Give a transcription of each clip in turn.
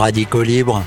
Radicaux Libre.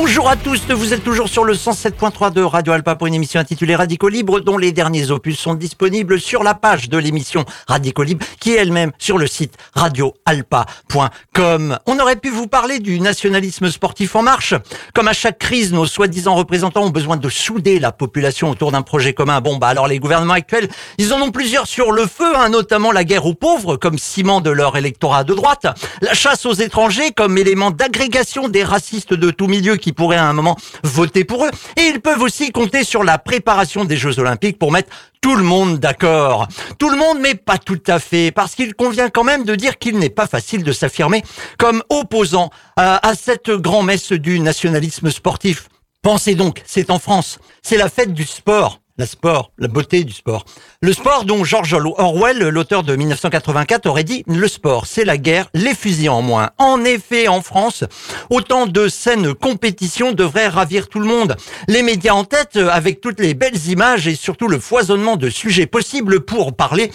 Bonjour à tous, vous êtes toujours sur le 107.3 de Radio Alpa pour une émission intitulée Radicaux Libre dont les derniers opus sont disponibles sur la page de l'émission Radicaux Libre qui est elle-même sur le site radioalpa.com. On aurait pu vous parler du nationalisme sportif en marche. Comme à chaque crise, nos soi-disant représentants ont besoin de souder la population autour d'un projet commun. Bon, bah alors les gouvernements actuels, ils en ont plusieurs sur le feu, hein, notamment la guerre aux pauvres comme ciment de leur électorat de droite, la chasse aux étrangers comme élément d'agrégation des racistes de tout milieu pourraient à un moment voter pour eux. Et ils peuvent aussi compter sur la préparation des Jeux Olympiques pour mettre tout le monde d'accord. Tout le monde, mais pas tout à fait, parce qu'il convient quand même de dire qu'il n'est pas facile de s'affirmer comme opposant à, à cette grand-messe du nationalisme sportif. Pensez donc, c'est en France, c'est la fête du sport la sport, la beauté du sport. Le sport dont George Orwell, l'auteur de 1984, aurait dit le sport, c'est la guerre, les fusils en moins. En effet, en France, autant de scènes compétitions devraient ravir tout le monde. Les médias en tête, avec toutes les belles images et surtout le foisonnement de sujets possibles pour parler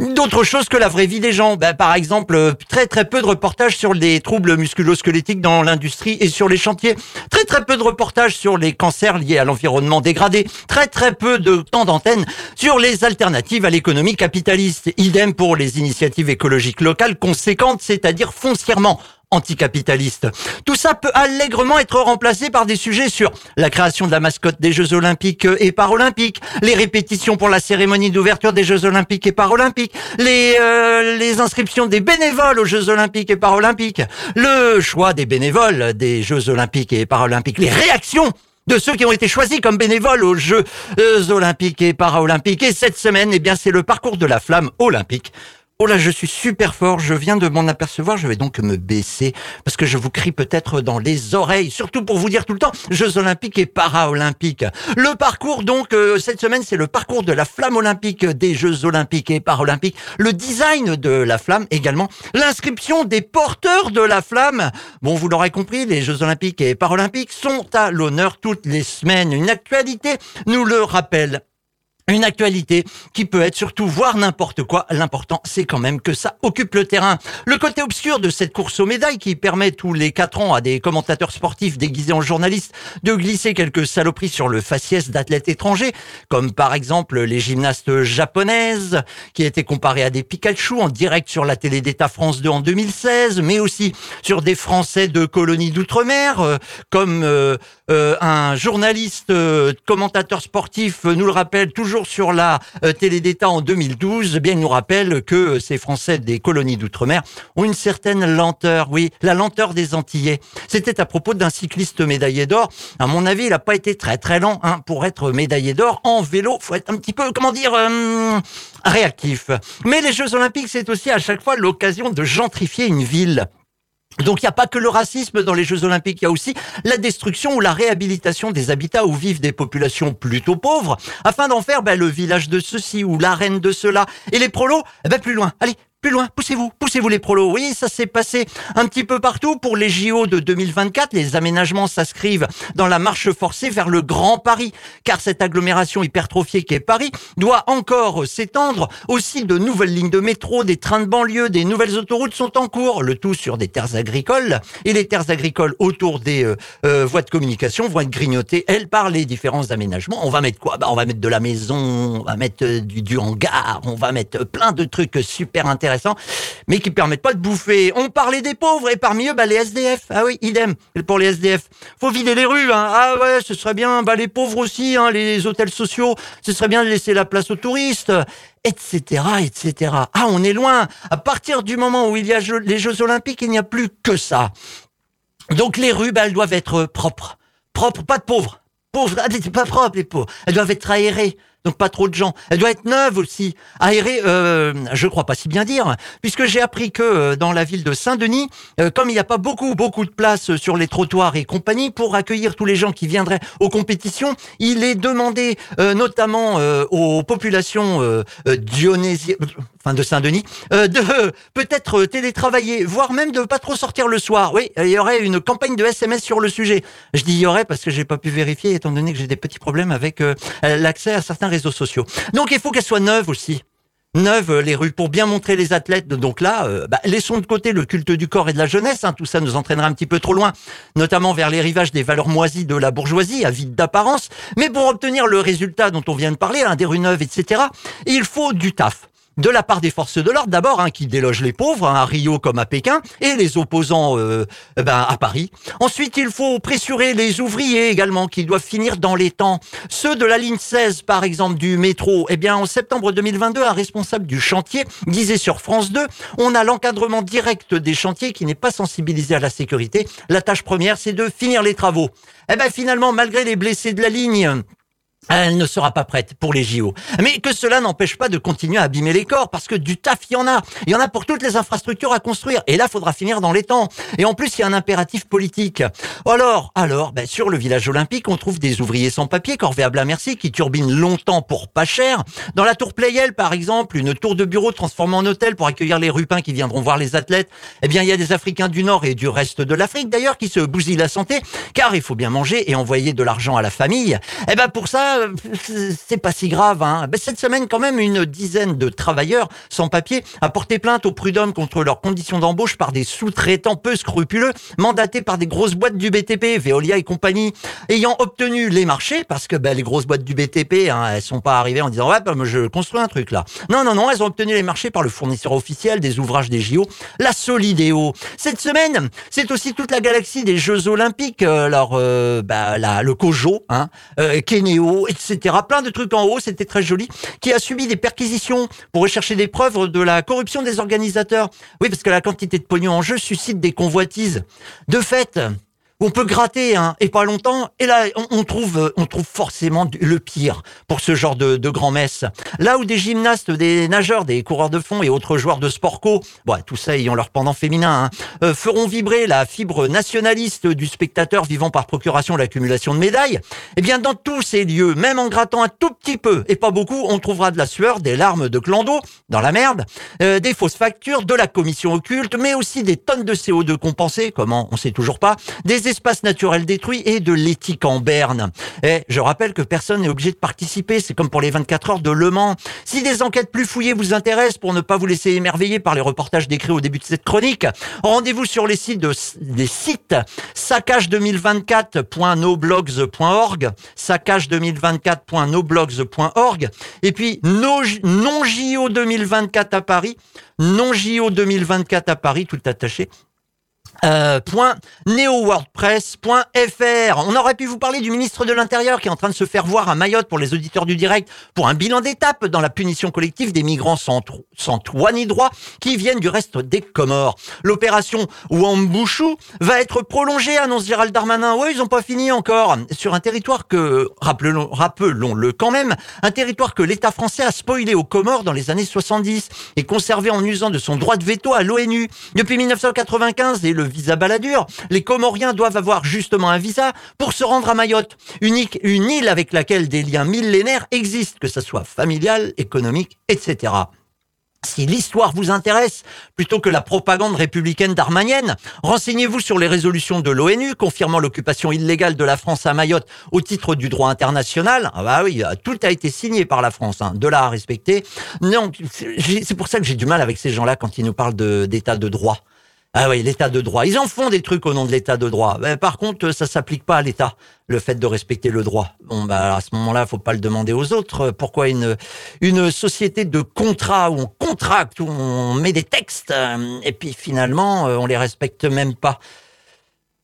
d'autres choses que la vraie vie des gens. Ben, par exemple, très très peu de reportages sur les troubles musculo-squelettiques dans l'industrie et sur les chantiers. Très très peu de reportages sur les cancers liés à l'environnement dégradé. Très très peu de temps d'antenne sur les alternatives à l'économie capitaliste. Idem pour les initiatives écologiques locales conséquentes, c'est-à-dire foncièrement anticapitaliste. Tout ça peut allègrement être remplacé par des sujets sur la création de la mascotte des Jeux Olympiques et Paralympiques, les répétitions pour la cérémonie d'ouverture des Jeux Olympiques et Paralympiques, les, euh, les inscriptions des bénévoles aux Jeux Olympiques et Paralympiques, le choix des bénévoles des Jeux Olympiques et Paralympiques, les réactions de ceux qui ont été choisis comme bénévoles aux Jeux olympiques et paralympiques. Et cette semaine, eh bien, c'est le parcours de la flamme olympique Oh là, je suis super fort, je viens de m'en apercevoir, je vais donc me baisser parce que je vous crie peut-être dans les oreilles, surtout pour vous dire tout le temps, Jeux olympiques et paralympiques. Le parcours donc, euh, cette semaine, c'est le parcours de la flamme olympique des Jeux olympiques et paralympiques, le design de la flamme également, l'inscription des porteurs de la flamme. Bon, vous l'aurez compris, les Jeux olympiques et paralympiques sont à l'honneur toutes les semaines. Une actualité nous le rappelle. Une actualité qui peut être surtout voir n'importe quoi. L'important, c'est quand même que ça occupe le terrain. Le côté obscur de cette course aux médailles qui permet tous les quatre ans à des commentateurs sportifs déguisés en journalistes de glisser quelques saloperies sur le faciès d'athlètes étrangers, comme par exemple les gymnastes japonaises qui étaient comparées à des Pikachu en direct sur la télé d'État France 2 en 2016, mais aussi sur des Français de colonies d'outre-mer, euh, comme euh, euh, un journaliste commentateur sportif nous le rappelle toujours sur la euh, télé d'État en 2012, eh bien, il nous rappelle que euh, ces Français des colonies d'outre-mer ont une certaine lenteur, oui, la lenteur des Antillais. C'était à propos d'un cycliste médaillé d'or. À mon avis, il n'a pas été très très lent hein, pour être médaillé d'or. En vélo, faut être un petit peu, comment dire, euh, réactif. Mais les Jeux Olympiques, c'est aussi à chaque fois l'occasion de gentrifier une ville. Donc il n'y a pas que le racisme dans les Jeux Olympiques, il y a aussi la destruction ou la réhabilitation des habitats où vivent des populations plutôt pauvres, afin d'en faire ben, le village de ceci ou l'arène de cela. Et les prolos, eh ben, plus loin. Allez, plus loin, poussez-vous, poussez-vous les prolos. Oui, ça s'est passé un petit peu partout pour les JO de 2024. Les aménagements s'inscrivent dans la marche forcée vers le Grand Paris, car cette agglomération hypertrophiée qui est Paris doit encore s'étendre. Aussi, de nouvelles lignes de métro, des trains de banlieue, des nouvelles autoroutes sont en cours, le tout sur des terres agricoles. Et les terres agricoles autour des euh, euh, voies de communication vont être grignotées, elles, par les différents aménagements. On va mettre quoi? Bah, On va mettre de la maison, on va mettre euh, du hangar, on va mettre plein de trucs super intéressants mais qui permettent pas de bouffer. On parlait des pauvres et parmi eux, bah, les SDF. Ah oui, idem pour les SDF. Faut vider les rues. Hein. Ah ouais, ce serait bien. Bah, les pauvres aussi, hein, les hôtels sociaux. Ce serait bien de laisser la place aux touristes etc., etc. Ah, on est loin. À partir du moment où il y a les Jeux Olympiques, il n'y a plus que ça. Donc les rues, bah, elles doivent être propres. Propres, pas de pauvres. Pauvres, ah, pas propres les pauvres. Elles doivent être aérées donc pas trop de gens. Elle doit être neuve aussi, aérée, euh, je crois pas si bien dire, puisque j'ai appris que euh, dans la ville de Saint-Denis, euh, comme il n'y a pas beaucoup, beaucoup de place sur les trottoirs et compagnie pour accueillir tous les gens qui viendraient aux compétitions, il est demandé notamment aux populations dionysiennes, enfin de Saint-Denis, de peut-être télétravailler, voire même de pas trop sortir le soir. Oui, il y aurait une campagne de SMS sur le sujet. Je dis il y aurait parce que j'ai pas pu vérifier étant donné que j'ai des petits problèmes avec l'accès à certains réseaux sociaux. Donc il faut qu'elles soient neuves aussi. Neuves euh, les rues pour bien montrer les athlètes. Donc là, euh, bah, laissons de côté le culte du corps et de la jeunesse. Hein. tout ça nous entraînera un petit peu trop loin, notamment vers les rivages des valeurs moisies de la bourgeoisie, à vide d'apparence. Mais pour obtenir le résultat dont on vient de parler, hein, des rues neuves, etc., il faut du taf de la part des forces de l'ordre, d'abord, hein, qui délogent les pauvres, hein, à Rio comme à Pékin, et les opposants euh, eh ben, à Paris. Ensuite, il faut pressurer les ouvriers également, qui doivent finir dans les temps. Ceux de la ligne 16, par exemple, du métro, eh bien, en septembre 2022, un responsable du chantier disait sur France 2, on a l'encadrement direct des chantiers qui n'est pas sensibilisé à la sécurité. La tâche première, c'est de finir les travaux. Eh ben, finalement, malgré les blessés de la ligne, elle ne sera pas prête pour les JO. Mais que cela n'empêche pas de continuer à abîmer les corps, parce que du taf, il y en a. Il y en a pour toutes les infrastructures à construire. Et là, faudra finir dans les temps. Et en plus, il y a un impératif politique. Alors, alors, ben, sur le village olympique, on trouve des ouvriers sans papier, corvéables à merci, qui turbinent longtemps pour pas cher. Dans la tour Playel, par exemple, une tour de bureau transformée en hôtel pour accueillir les rupins qui viendront voir les athlètes. Eh bien, il y a des Africains du Nord et du reste de l'Afrique, d'ailleurs, qui se bousillent la santé, car il faut bien manger et envoyer de l'argent à la famille. Eh ben, pour ça, c'est pas si grave. Hein. Ben, cette semaine, quand même, une dizaine de travailleurs sans papier a porté plainte au prud'homme contre leurs conditions d'embauche par des sous-traitants peu scrupuleux, mandatés par des grosses boîtes du BTP, Veolia et compagnie, ayant obtenu les marchés, parce que ben, les grosses boîtes du BTP, hein, elles sont pas arrivées en disant ouais, ben, je construis un truc là. Non, non, non, elles ont obtenu les marchés par le fournisseur officiel des ouvrages des JO, la Solidéo. Cette semaine, c'est aussi toute la galaxie des Jeux Olympiques, euh, alors euh, ben, le Kojo, hein, euh, Kenéo, etc Plein de trucs en haut, c'était très joli, qui a subi des perquisitions pour rechercher des preuves de la corruption des organisateurs. Oui, parce que la quantité de pognon en jeu suscite des convoitises. De fait, on peut gratter hein, et pas longtemps. Et là, on, trouve, euh, on trouve forcément le pire pour ce genre de, de grand-messe. Là où des gymnastes, des nageurs, des coureurs de fond et autres joueurs de sport co, bon, tout ça ayant leur pendant féminin, hein, euh, feront vibrer la fibre nationaliste du spectateur vivant par procuration l'accumulation de médailles. Eh bien, dans tous ces lieux, même en grattant un tout petit peu et pas beaucoup, on trouvera de la sueur, des larmes de clando dans la merde, euh, des fausses factures, de la commission occulte, mais aussi des tonnes de CO2 compensées, comment on sait toujours pas, des espaces naturels détruits et de l'éthique en berne. Et je rappelle que personne n'est obligé de participer, c'est comme pour les 24 heures de Le Mans. Si des enquêtes plus fouillées vous intéressent pour ne pas vous laisser émerveiller par les reportages décrits au début de cette chronique, rendez-vous sur les sites de, des sites saccage2024.noblogs.org, saccage2024.noblogs.org et puis non JO 2024 à Paris, non JO 2024 à Paris tout attaché euh. On aurait pu vous parler du ministre de l'Intérieur qui est en train de se faire voir à Mayotte pour les auditeurs du direct pour un bilan d'étape dans la punition collective des migrants sans, sans toit ni droit qui viennent du reste des Comores. L'opération Wambouchou va être prolongée, annonce Gérald Darmanin. Oui, ils n'ont pas fini encore. Sur un territoire que, rappelons-le quand même, un territoire que l'État français a spoilé aux Comores dans les années 70 et conservé en usant de son droit de veto à l'ONU. Depuis 1995 et le visa baladure. Les Comoriens doivent avoir justement un visa pour se rendre à Mayotte, une île avec laquelle des liens millénaires existent, que ce soit familial, économique, etc. Si l'histoire vous intéresse, plutôt que la propagande républicaine darmanienne, renseignez-vous sur les résolutions de l'ONU confirmant l'occupation illégale de la France à Mayotte au titre du droit international. Ah bah oui, tout a été signé par la France, hein, de là à respecter. Non, c'est pour ça que j'ai du mal avec ces gens-là quand ils nous parlent d'état de droit. Ah oui, l'état de droit. Ils en font des trucs au nom de l'état de droit. Mais par contre, ça s'applique pas à l'état, le fait de respecter le droit. Bon, bah, à ce moment-là, faut pas le demander aux autres. Pourquoi une, une société de contrat où on contracte, où on met des textes, euh, et puis finalement, euh, on les respecte même pas?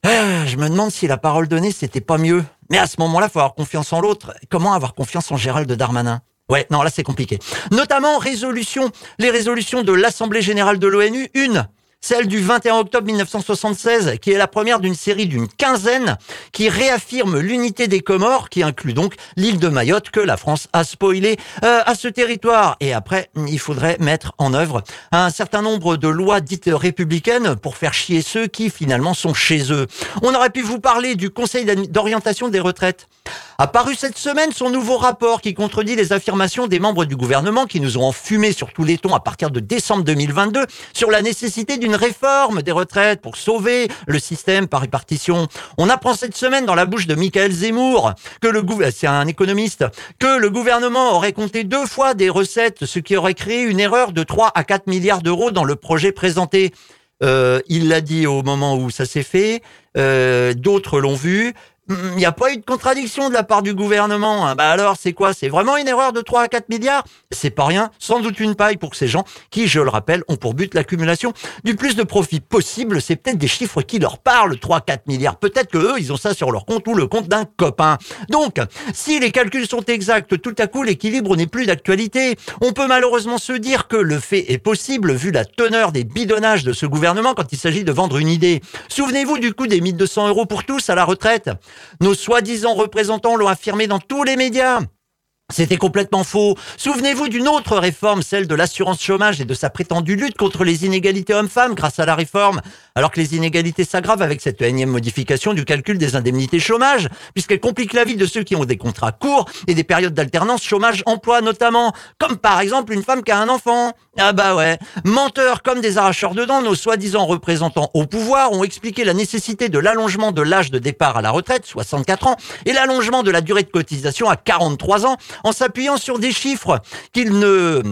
Ah, je me demande si la parole donnée, c'était pas mieux. Mais à ce moment-là, faut avoir confiance en l'autre. Comment avoir confiance en Gérald Darmanin? Ouais, non, là c'est compliqué. Notamment résolution, les résolutions de l'Assemblée générale de l'ONU, une celle du 21 octobre 1976, qui est la première d'une série d'une quinzaine qui réaffirme l'unité des Comores, qui inclut donc l'île de Mayotte que la France a spoilé euh, à ce territoire. Et après, il faudrait mettre en œuvre un certain nombre de lois dites républicaines pour faire chier ceux qui finalement sont chez eux. On aurait pu vous parler du Conseil d'orientation des retraites. A paru cette semaine son nouveau rapport qui contredit les affirmations des membres du gouvernement qui nous ont enfumé sur tous les tons à partir de décembre 2022 sur la nécessité d'une réforme des retraites pour sauver le système par répartition. On apprend cette semaine dans la bouche de Michael Zemmour que le c'est un économiste, que le gouvernement aurait compté deux fois des recettes, ce qui aurait créé une erreur de 3 à 4 milliards d'euros dans le projet présenté. Euh, il l'a dit au moment où ça s'est fait, euh, d'autres l'ont vu. Il n'y a pas eu de contradiction de la part du gouvernement. Hein. Bah alors, c'est quoi? C'est vraiment une erreur de 3 à 4 milliards? C'est pas rien, sans doute une paille pour ces gens qui, je le rappelle, ont pour but l'accumulation du plus de profit possible. C'est peut-être des chiffres qui leur parlent, 3 4 milliards. Peut-être que eux, ils ont ça sur leur compte ou le compte d'un copain. Donc, si les calculs sont exacts, tout à coup, l'équilibre n'est plus d'actualité. On peut malheureusement se dire que le fait est possible vu la teneur des bidonnages de ce gouvernement quand il s'agit de vendre une idée. Souvenez-vous du coût des 1200 euros pour tous à la retraite? Nos soi-disant représentants l'ont affirmé dans tous les médias. C'était complètement faux. Souvenez-vous d'une autre réforme, celle de l'assurance chômage et de sa prétendue lutte contre les inégalités hommes-femmes grâce à la réforme, alors que les inégalités s'aggravent avec cette énième modification du calcul des indemnités chômage, puisqu'elle complique la vie de ceux qui ont des contrats courts et des périodes d'alternance chômage-emploi notamment, comme par exemple une femme qui a un enfant. Ah bah ouais, menteurs comme des arracheurs de dents, nos soi-disant représentants au pouvoir ont expliqué la nécessité de l'allongement de l'âge de départ à la retraite, 64 ans, et l'allongement de la durée de cotisation à 43 ans, en s'appuyant sur des chiffres qu'ils ne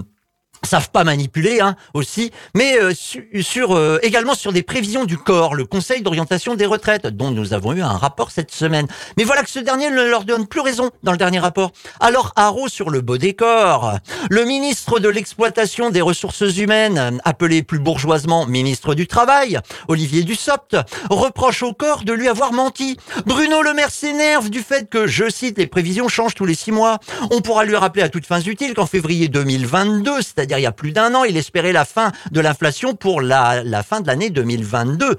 savent pas manipuler hein, aussi, mais euh, sur euh, également sur des prévisions du corps, le Conseil d'orientation des retraites, dont nous avons eu un rapport cette semaine. Mais voilà que ce dernier ne leur donne plus raison dans le dernier rapport. Alors haro sur le beau décor. Le ministre de l'exploitation des ressources humaines, appelé plus bourgeoisement ministre du Travail, Olivier Dussopt, reproche au corps de lui avoir menti. Bruno Le Maire s'énerve du fait que, je cite, les prévisions changent tous les six mois. On pourra lui rappeler à toutes fins utiles qu'en février 2022, c'est-à-dire il y a plus d'un an, il espérait la fin de l'inflation pour la, la fin de l'année 2022.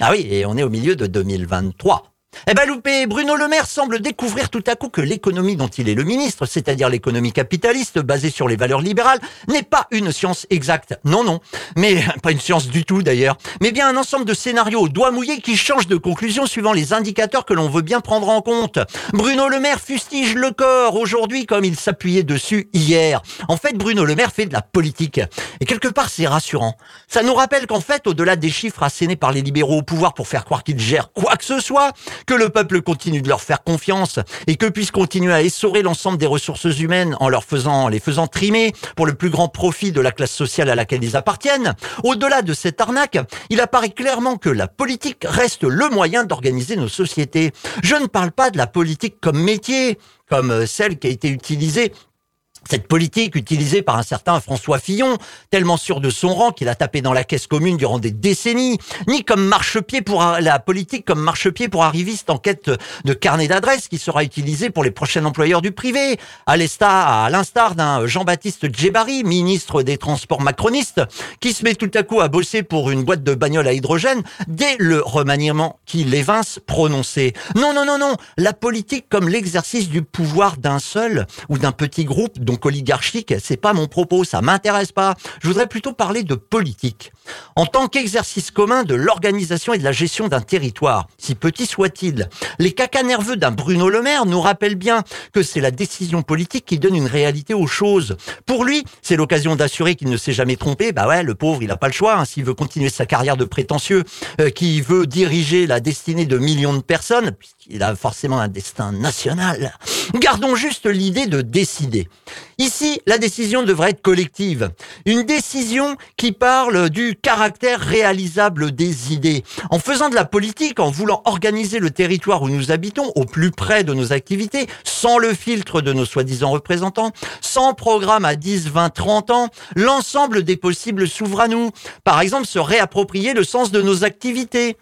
Ah oui, et on est au milieu de 2023. Eh ben loupé, Bruno Le Maire semble découvrir tout à coup que l'économie dont il est le ministre, c'est-à-dire l'économie capitaliste basée sur les valeurs libérales, n'est pas une science exacte. Non, non. Mais pas une science du tout d'ailleurs. Mais bien un ensemble de scénarios au doigt mouillé qui changent de conclusion suivant les indicateurs que l'on veut bien prendre en compte. Bruno Le Maire fustige le corps aujourd'hui comme il s'appuyait dessus hier. En fait, Bruno Le Maire fait de la politique. Et quelque part, c'est rassurant. Ça nous rappelle qu'en fait, au-delà des chiffres assénés par les libéraux au pouvoir pour faire croire qu'ils gèrent quoi que ce soit, que le peuple continue de leur faire confiance et que puisse continuer à essorer l'ensemble des ressources humaines en leur faisant, les faisant trimer pour le plus grand profit de la classe sociale à laquelle ils appartiennent. Au-delà de cette arnaque, il apparaît clairement que la politique reste le moyen d'organiser nos sociétés. Je ne parle pas de la politique comme métier, comme celle qui a été utilisée cette politique utilisée par un certain François Fillon, tellement sûr de son rang qu'il a tapé dans la caisse commune durant des décennies, ni comme marchepied pour la politique comme marchepied pour arrivistes en quête de carnet d'adresses qui sera utilisé pour les prochains employeurs du privé, à l'instar d'un Jean-Baptiste Djebari, ministre des Transports macronistes, qui se met tout à coup à bosser pour une boîte de bagnole à hydrogène dès le remaniement qu'il évince prononcé. Non, non, non, non, la politique comme l'exercice du pouvoir d'un seul ou d'un petit groupe donc oligarchique, c'est pas mon propos, ça m'intéresse pas. Je voudrais plutôt parler de politique. En tant qu'exercice commun de l'organisation et de la gestion d'un territoire, si petit soit-il, les cacas nerveux d'un Bruno Le Maire nous rappellent bien que c'est la décision politique qui donne une réalité aux choses. Pour lui, c'est l'occasion d'assurer qu'il ne s'est jamais trompé. Bah ouais, le pauvre, il a pas le choix. Hein, S'il veut continuer sa carrière de prétentieux, euh, qui veut diriger la destinée de millions de personnes, puisqu'il a forcément un destin national. Gardons juste l'idée de décider. Ici, la décision devrait être collective. Une décision qui parle du caractère réalisable des idées. En faisant de la politique, en voulant organiser le territoire où nous habitons au plus près de nos activités, sans le filtre de nos soi-disant représentants, sans programme à 10, 20, 30 ans, l'ensemble des possibles s'ouvre à nous. Par exemple, se réapproprier le sens de nos activités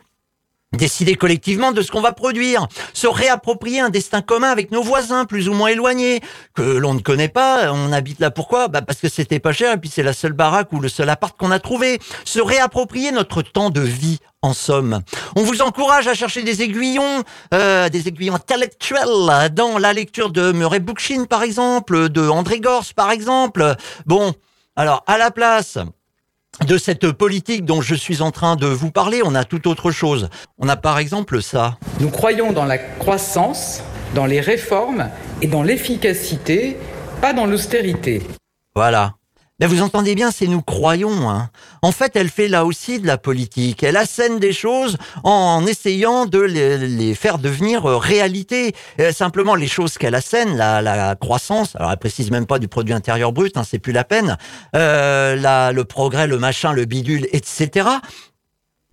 Décider collectivement de ce qu'on va produire, se réapproprier un destin commun avec nos voisins plus ou moins éloignés, que l'on ne connaît pas, on habite là pourquoi? Bah Parce que c'était pas cher et puis c'est la seule baraque ou le seul appart qu'on a trouvé. Se réapproprier notre temps de vie en somme. On vous encourage à chercher des aiguillons, euh, des aiguillons intellectuels dans la lecture de Murray Bookchin par exemple, de André Gors par exemple. Bon, alors à la place de cette politique dont je suis en train de vous parler, on a tout autre chose. On a par exemple ça. Nous croyons dans la croissance, dans les réformes et dans l'efficacité, pas dans l'austérité. Voilà. Mais vous entendez bien, c'est nous croyons. Hein. En fait, elle fait là aussi de la politique. Elle assène des choses en essayant de les, faire devenir euh, réalité. Euh, simplement, les choses qu'elle assène, la, la, croissance, alors elle précise même pas du produit intérieur brut, hein, c'est plus la peine, euh, la, le progrès, le machin, le bidule, etc.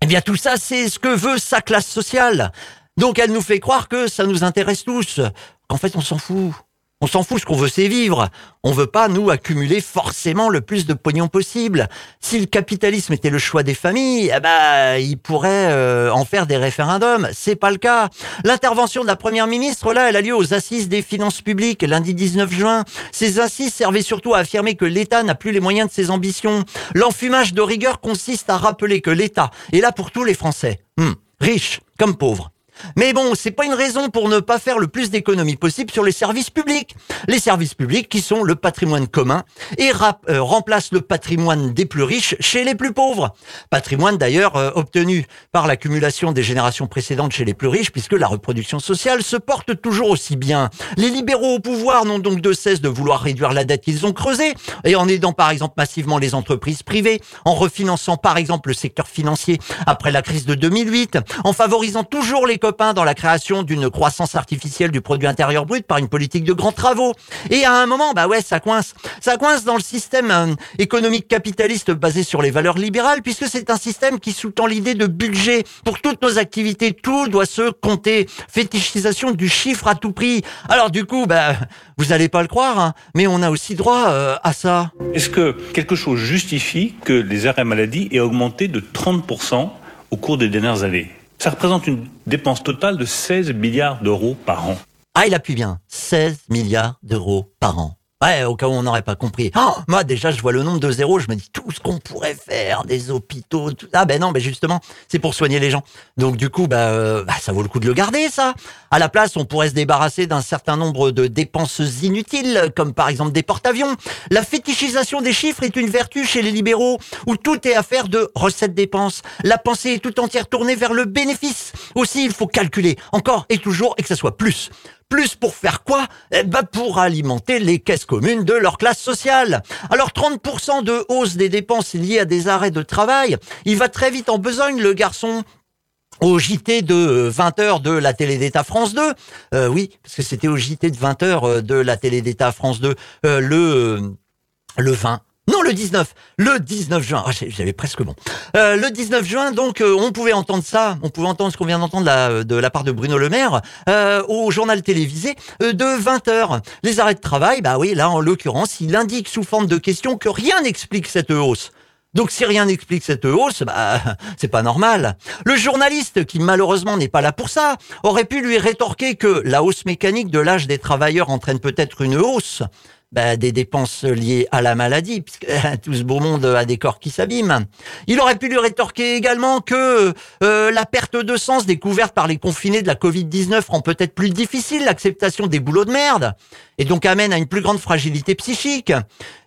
Eh bien, tout ça, c'est ce que veut sa classe sociale. Donc, elle nous fait croire que ça nous intéresse tous. Qu'en fait, on s'en fout. On s'en fout, ce qu'on veut, c'est vivre. On veut pas, nous, accumuler forcément le plus de pognon possible. Si le capitalisme était le choix des familles, eh ben, ils pourraient euh, en faire des référendums. C'est pas le cas. L'intervention de la première ministre, là, elle a lieu aux assises des finances publiques, lundi 19 juin. Ces assises servaient surtout à affirmer que l'État n'a plus les moyens de ses ambitions. L'enfumage de rigueur consiste à rappeler que l'État est là pour tous les Français. Hmm. riches comme pauvres. Mais bon, c'est pas une raison pour ne pas faire le plus d'économies possible sur les services publics. Les services publics qui sont le patrimoine commun et euh, remplacent le patrimoine des plus riches chez les plus pauvres. Patrimoine d'ailleurs euh, obtenu par l'accumulation des générations précédentes chez les plus riches puisque la reproduction sociale se porte toujours aussi bien. Les libéraux au pouvoir n'ont donc de cesse de vouloir réduire la dette qu'ils ont creusée et en aidant par exemple massivement les entreprises privées, en refinançant par exemple le secteur financier après la crise de 2008, en favorisant toujours les dans la création d'une croissance artificielle du produit intérieur brut par une politique de grands travaux. Et à un moment, bah ouais, ça coince. Ça coince dans le système euh, économique capitaliste basé sur les valeurs libérales, puisque c'est un système qui sous-tend l'idée de budget pour toutes nos activités. Tout doit se compter. Fétichisation du chiffre à tout prix. Alors du coup, bah, vous n'allez pas le croire, hein, mais on a aussi droit euh, à ça. Est-ce que quelque chose justifie que les arrêts maladie aient augmenté de 30% au cours des dernières années? Ça représente une dépense totale de 16 milliards d'euros par an. Ah, il appuie bien. 16 milliards d'euros par an. Ouais, au cas où on n'aurait pas compris. Oh, moi, déjà, je vois le nombre de zéros, je me dis tout ce qu'on pourrait faire, des hôpitaux, tout. Ah ben non, mais justement, c'est pour soigner les gens. Donc du coup, bah, euh, bah, ça vaut le coup de le garder, ça. À la place, on pourrait se débarrasser d'un certain nombre de dépenses inutiles, comme par exemple des porte-avions. La fétichisation des chiffres est une vertu chez les libéraux, où tout est affaire de recettes-dépenses. La pensée est tout entière tournée vers le bénéfice. Aussi, il faut calculer encore et toujours et que ça soit plus. Plus pour faire quoi? Eh ben Pour alimenter les caisses communes de leur classe sociale. Alors 30% de hausse des dépenses liées à des arrêts de travail, il va très vite en besogne le garçon au JT de 20h euh, de la télé d'État France 2. Euh, oui, parce que c'était au JT de 20h euh, de la télé d'État France 2 le le 20 non, le 19. Le 19 juin. Ah, j'avais presque bon. Euh, le 19 juin, donc, euh, on pouvait entendre ça. On pouvait entendre ce qu'on vient d'entendre la, de la part de Bruno Le Maire euh, au journal télévisé de 20 heures. Les arrêts de travail, bah oui, là, en l'occurrence, il indique sous forme de question que rien n'explique cette hausse. Donc si rien n'explique cette hausse, bah c'est pas normal. Le journaliste, qui malheureusement n'est pas là pour ça, aurait pu lui rétorquer que la hausse mécanique de l'âge des travailleurs entraîne peut-être une hausse bah, des dépenses liées à la maladie, puisque tout ce beau monde a des corps qui s'abîment. Il aurait pu lui rétorquer également que euh, la perte de sens découverte par les confinés de la Covid-19 rend peut-être plus difficile l'acceptation des boulots de merde, et donc amène à une plus grande fragilité psychique.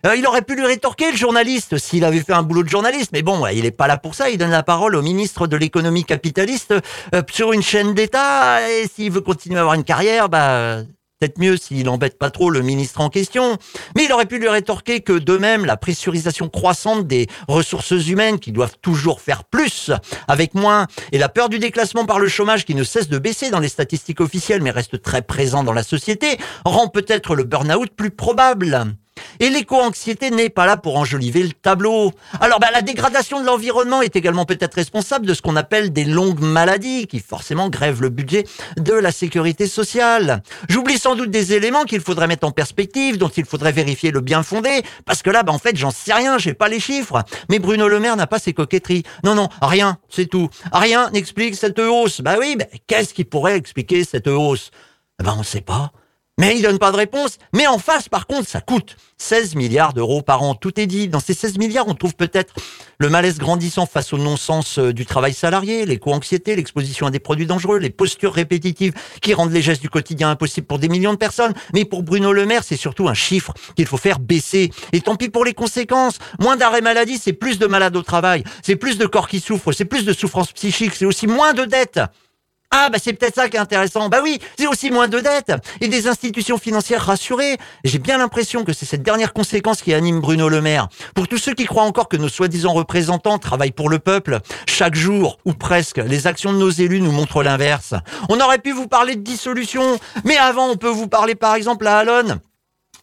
Euh, il aurait pu lui rétorquer, le journaliste, s'il avait fait un boulot de journaliste, mais bon, il n'est pas là pour ça, il donne la parole au ministre de l'économie capitaliste euh, sur une chaîne d'État, et s'il veut continuer à avoir une carrière, bah Peut-être mieux s'il embête pas trop le ministre en question. Mais il aurait pu lui rétorquer que de même, la pressurisation croissante des ressources humaines qui doivent toujours faire plus avec moins et la peur du déclassement par le chômage qui ne cesse de baisser dans les statistiques officielles mais reste très présent dans la société rend peut-être le burn-out plus probable. Et l'éco-anxiété n'est pas là pour enjoliver le tableau. Alors bah, la dégradation de l'environnement est également peut-être responsable de ce qu'on appelle des longues maladies qui forcément grèvent le budget de la sécurité sociale. J'oublie sans doute des éléments qu'il faudrait mettre en perspective, dont il faudrait vérifier le bien fondé, parce que là, bah, en fait, j'en sais rien, j'ai pas les chiffres. Mais Bruno Le Maire n'a pas ses coquetteries. Non, non, rien, c'est tout. Rien n'explique cette hausse. Bah oui, mais qu'est-ce qui pourrait expliquer cette hausse? Eh Ben on sait pas. Mais il donne pas de réponse. Mais en face, par contre, ça coûte 16 milliards d'euros par an. Tout est dit. Dans ces 16 milliards, on trouve peut-être le malaise grandissant face au non-sens euh, du travail salarié, l'éco-anxiété, l'exposition à des produits dangereux, les postures répétitives qui rendent les gestes du quotidien impossibles pour des millions de personnes. Mais pour Bruno Le Maire, c'est surtout un chiffre qu'il faut faire baisser. Et tant pis pour les conséquences. Moins d'arrêt maladie, c'est plus de malades au travail. C'est plus de corps qui souffrent. C'est plus de souffrance psychique. C'est aussi moins de dettes. Ah, bah c'est peut-être ça qui est intéressant. Bah oui, c'est aussi moins de dettes et des institutions financières rassurées. J'ai bien l'impression que c'est cette dernière conséquence qui anime Bruno Le Maire. Pour tous ceux qui croient encore que nos soi-disant représentants travaillent pour le peuple, chaque jour, ou presque, les actions de nos élus nous montrent l'inverse. On aurait pu vous parler de dissolution, mais avant, on peut vous parler par exemple à Alonne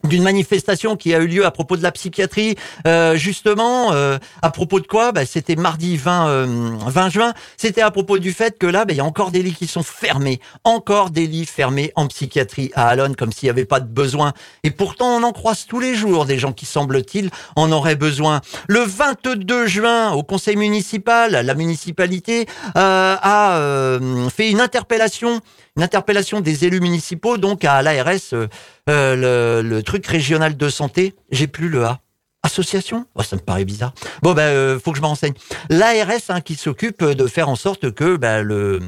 d'une manifestation qui a eu lieu à propos de la psychiatrie, euh, justement, euh, à propos de quoi? Bah, C'était mardi 20, 20 euh, juin, c'était à propos du fait que là, bah, il y a encore des lits qui sont fermés, encore des lits fermés en psychiatrie à Alonne, comme s'il n'y avait pas de besoin. Et pourtant, on en croise tous les jours des gens qui, semble-t-il, en auraient besoin. Le 22 juin, au conseil municipal, la municipalité a fait une interpellation interpellation des élus municipaux, donc à l'ARS, euh, euh, le, truc régional de santé, j'ai plus le A. Association? Oh, Ça me paraît bizarre. Bon, ben, euh, faut que je me renseigne. L'ARS hein, qui s'occupe de faire en sorte que ben, le,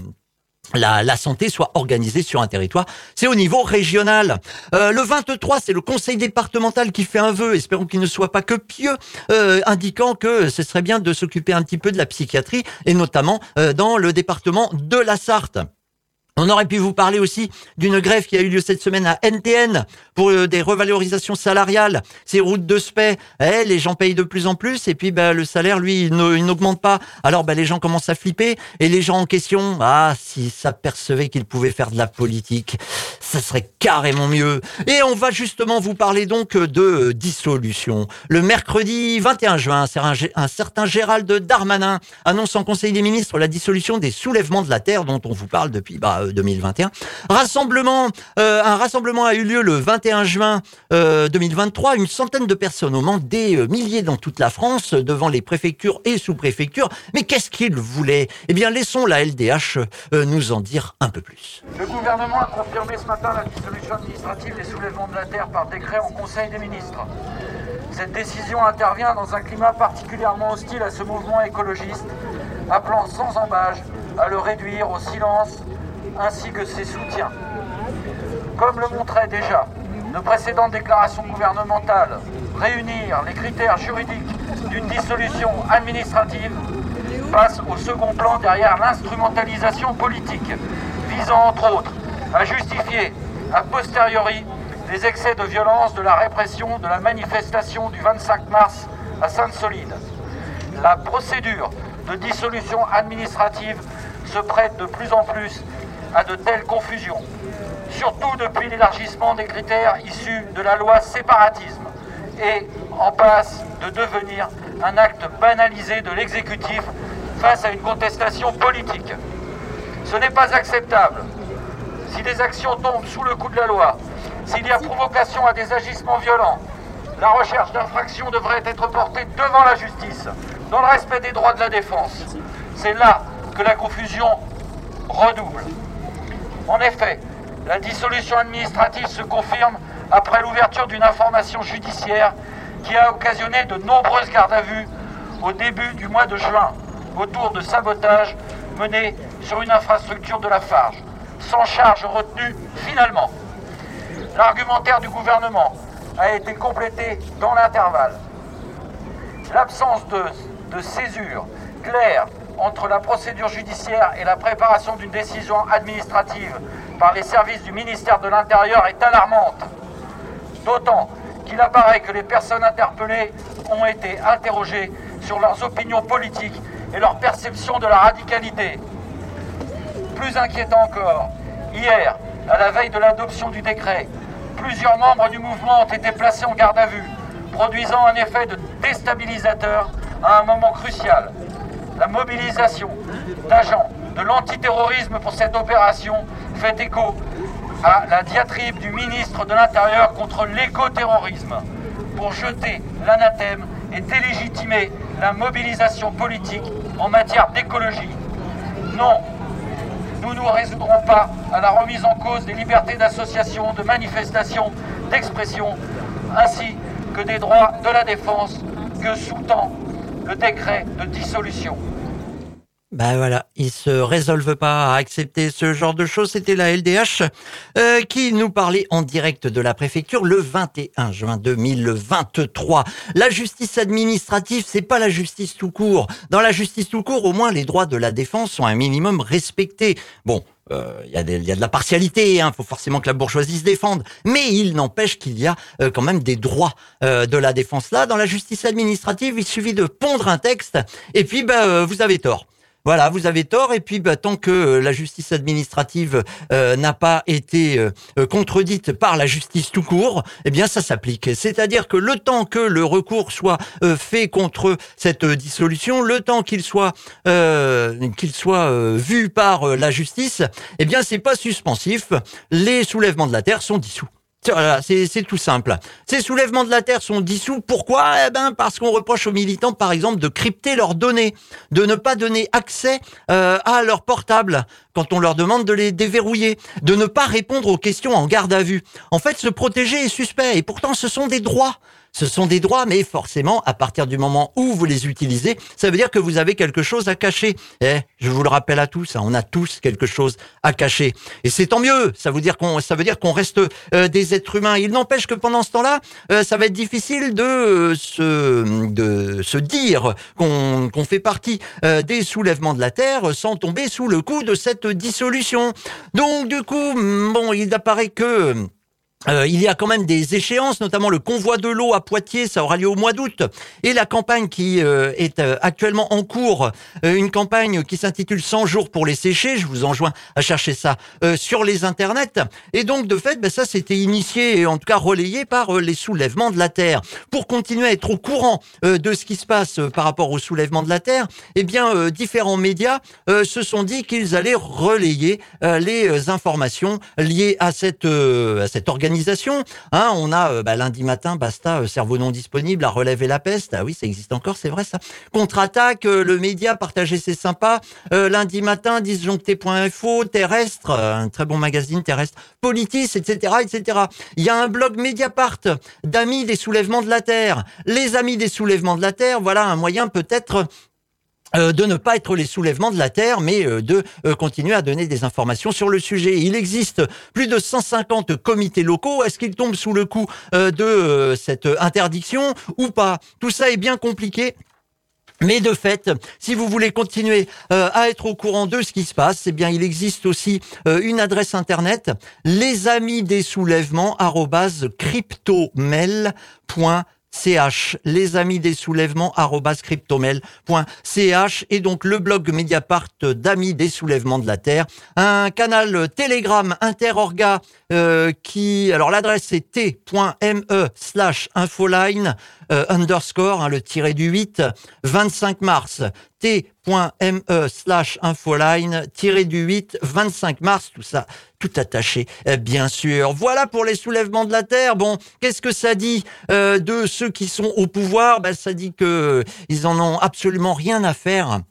la, la, santé soit organisée sur un territoire. C'est au niveau régional. le 23, c'est le conseil départemental qui fait un vœu, espérons qu'il ne soit pas que pieux, indiquant que ce serait bien de s'occuper un petit peu de la psychiatrie, et notamment dans le département de la Sarthe. On aurait pu vous parler aussi d'une grève qui a eu lieu cette semaine à NTN pour euh, des revalorisations salariales. Ces routes de spé, eh, les gens payent de plus en plus et puis bah, le salaire, lui, il n'augmente pas. Alors bah, les gens commencent à flipper et les gens en question, ah, s'ils s'apercevaient qu'ils pouvaient faire de la politique, ça serait carrément mieux. Et on va justement vous parler donc de dissolution. Le mercredi 21 juin, un certain Gérald Darmanin annonce en Conseil des ministres la dissolution des soulèvements de la Terre dont on vous parle depuis bah, 2021. Euh, euh, un rassemblement a eu lieu le 21 juin 2023. Euh, Une centaine de personnes au Mans, des milliers dans toute la France, devant les préfectures et sous-préfectures. Mais qu'est-ce qu'ils voulaient? Eh bien, laissons la LDH nous en dire un peu plus. Le gouvernement a confirmé ce matin la dissolution administrative des soulèvements de la Terre par décret en Conseil des ministres. Cette décision intervient dans un climat particulièrement hostile à ce mouvement écologiste, appelant sans embâge à le réduire au silence ainsi que ses soutiens. Comme le montraient déjà nos précédentes déclarations gouvernementales, réunir les critères juridiques d'une dissolution administrative passe au second plan derrière l'instrumentalisation politique, visant entre autres à justifier a posteriori les excès de violence de la répression de la manifestation du 25 mars à Sainte-Solide. La procédure de dissolution administrative se prête de plus en plus à de telles confusions, surtout depuis l'élargissement des critères issus de la loi séparatisme et en passe de devenir un acte banalisé de l'exécutif face à une contestation politique. Ce n'est pas acceptable. Si des actions tombent sous le coup de la loi, s'il y a provocation à des agissements violents, la recherche d'infraction devrait être portée devant la justice, dans le respect des droits de la défense. C'est là que la confusion redouble. En effet, la dissolution administrative se confirme après l'ouverture d'une information judiciaire qui a occasionné de nombreuses gardes à vue au début du mois de juin autour de sabotages menés sur une infrastructure de la Farge, sans charge retenue finalement. L'argumentaire du gouvernement a été complété dans l'intervalle. L'absence de, de césure claire entre la procédure judiciaire et la préparation d'une décision administrative par les services du ministère de l'Intérieur est alarmante. D'autant qu'il apparaît que les personnes interpellées ont été interrogées sur leurs opinions politiques et leur perception de la radicalité. Plus inquiétant encore, hier, à la veille de l'adoption du décret, plusieurs membres du mouvement ont été placés en garde à vue produisant un effet de déstabilisateur à un moment crucial. La mobilisation d'agents de l'antiterrorisme pour cette opération fait écho à la diatribe du ministre de l'Intérieur contre l'écoterrorisme pour jeter l'anathème et délégitimer la mobilisation politique en matière d'écologie. Non, nous ne nous résoudrons pas à la remise en cause des libertés d'association, de manifestation, d'expression, ainsi que des droits de la défense que sous-tend le décret de dissolution. Ben voilà, ils se résolvent pas à accepter ce genre de choses. C'était la LDH euh, qui nous parlait en direct de la préfecture le 21 juin 2023. La justice administrative, c'est pas la justice tout court. Dans la justice tout court, au moins les droits de la défense sont un minimum respectés. Bon, euh, il y, a y, a de la partialité, il hein, faut forcément que la bourgeoisie se défende, mais il n'empêche qu'il y a euh, quand même des droits euh, de la défense là. Dans la justice administrative, il suffit de pondre un texte, et puis ben, vous avez tort. Voilà, vous avez tort. Et puis, bah, tant que euh, la justice administrative euh, n'a pas été euh, contredite par la justice tout court, eh bien, ça s'applique. C'est-à-dire que le temps que le recours soit fait contre cette dissolution, le temps qu'il soit qu'il soit vu par la justice, eh bien, c'est pas suspensif. Les soulèvements de la terre sont dissous. C'est tout simple. Ces soulèvements de la Terre sont dissous. Pourquoi? Eh ben parce qu'on reproche aux militants, par exemple, de crypter leurs données, de ne pas donner accès euh, à leurs portables quand on leur demande de les déverrouiller, de ne pas répondre aux questions en garde à vue. En fait, se protéger est suspect et pourtant ce sont des droits. Ce sont des droits, mais forcément, à partir du moment où vous les utilisez, ça veut dire que vous avez quelque chose à cacher. Eh, je vous le rappelle à tous, hein, on a tous quelque chose à cacher. Et c'est tant mieux, ça veut dire qu'on, reste euh, des êtres humains. Il n'empêche que pendant ce temps-là, euh, ça va être difficile de euh, se, de se dire qu'on, qu'on fait partie des soulèvements de la Terre sans tomber sous le coup de cette dissolution. Donc, du coup, bon, il apparaît que euh, il y a quand même des échéances, notamment le convoi de l'eau à Poitiers, ça aura lieu au mois d'août, et la campagne qui euh, est euh, actuellement en cours, une campagne qui s'intitule 100 jours pour les sécher, je vous enjoins à chercher ça sur les internets, et donc de fait, ben, ça c'était initié, et en tout cas relayé par les soulèvements de la Terre. Pour continuer à être au courant de ce qui se passe par rapport aux soulèvements de la Terre, eh bien, différents médias se sont dit qu'ils allaient relayer les informations liées à cette, à cette organisation Hein, on a euh, bah, lundi matin, basta, euh, cerveau non disponible, à relever la peste. Ah oui, ça existe encore, c'est vrai ça. Contre-attaque, euh, le média partagé, c'est sympa. lundi matin, disjoncté.info, terrestre, un très bon magazine terrestre, Politis, etc., etc. Il y a un blog Mediapart d'amis des soulèvements de la Terre. Les amis des soulèvements de la Terre, voilà un moyen peut-être euh, de ne pas être les soulèvements de la Terre, mais euh, de euh, continuer à donner des informations sur le sujet. Il existe plus de 150 comités locaux. Est-ce qu'ils tombent sous le coup de cette interdiction ou pas? Tout ça est bien compliqué. Mais de fait, si vous voulez continuer à être au courant de ce qui se passe, eh bien, il existe aussi une adresse internet, les ch les amis des soulèvements ch et donc le blog Mediapart d'amis des soulèvements de la terre. Un canal Telegram interorga euh, qui alors l'adresse est t.me slash infoline euh, underscore hein, le tiré du 8 25 mars t.me slash infoline tiré du 8 25 mars tout ça tout attaché, euh, bien sûr. Voilà pour les soulèvements de la terre. Bon, qu'est-ce que ça dit euh, de ceux qui sont au pouvoir? Ben, Ça dit que euh, ils en ont absolument rien à faire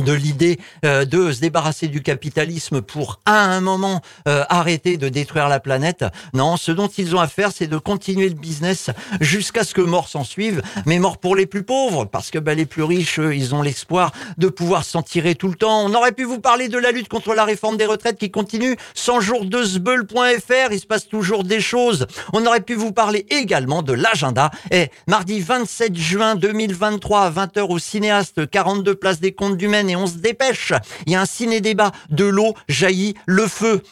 de l'idée euh, de se débarrasser du capitalisme pour à un moment euh, arrêter de détruire la planète. Non, ce dont ils ont à faire, c'est de continuer le business jusqu'à ce que mort s'en suive, mais mort pour les plus pauvres, parce que bah, les plus riches, ils ont l'espoir de pouvoir s'en tirer tout le temps. On aurait pu vous parler de la lutte contre la réforme des retraites qui continue. 100 jours de sbeul.fr, il se passe toujours des choses. On aurait pu vous parler également de l'agenda. Et mardi 27 juin 2023 à 20h au cinéaste 42 place des comptes du et on se dépêche. Il y a un ciné-débat de l'eau jaillit le feu.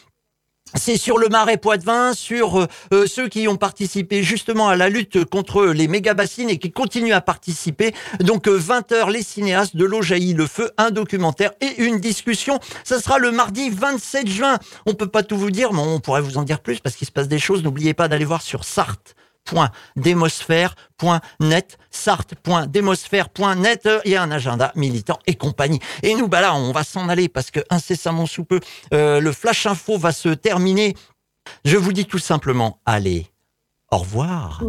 C'est sur le marais Poitevin, sur euh, euh, ceux qui ont participé justement à la lutte contre les méga-bassines et qui continuent à participer. Donc 20 euh, les cinéastes, de l'eau jaillit le feu, un documentaire et une discussion. Ça sera le mardi 27 juin. On peut pas tout vous dire, mais on pourrait vous en dire plus parce qu'il se passe des choses. N'oubliez pas d'aller voir sur Sarthe sarthe.demosphère.net, sarthe.demosphère.net et un agenda militant et compagnie. Et nous, bah là, on va s'en aller parce que incessamment sous peu, euh, le flash info va se terminer. Je vous dis tout simplement, allez, au revoir.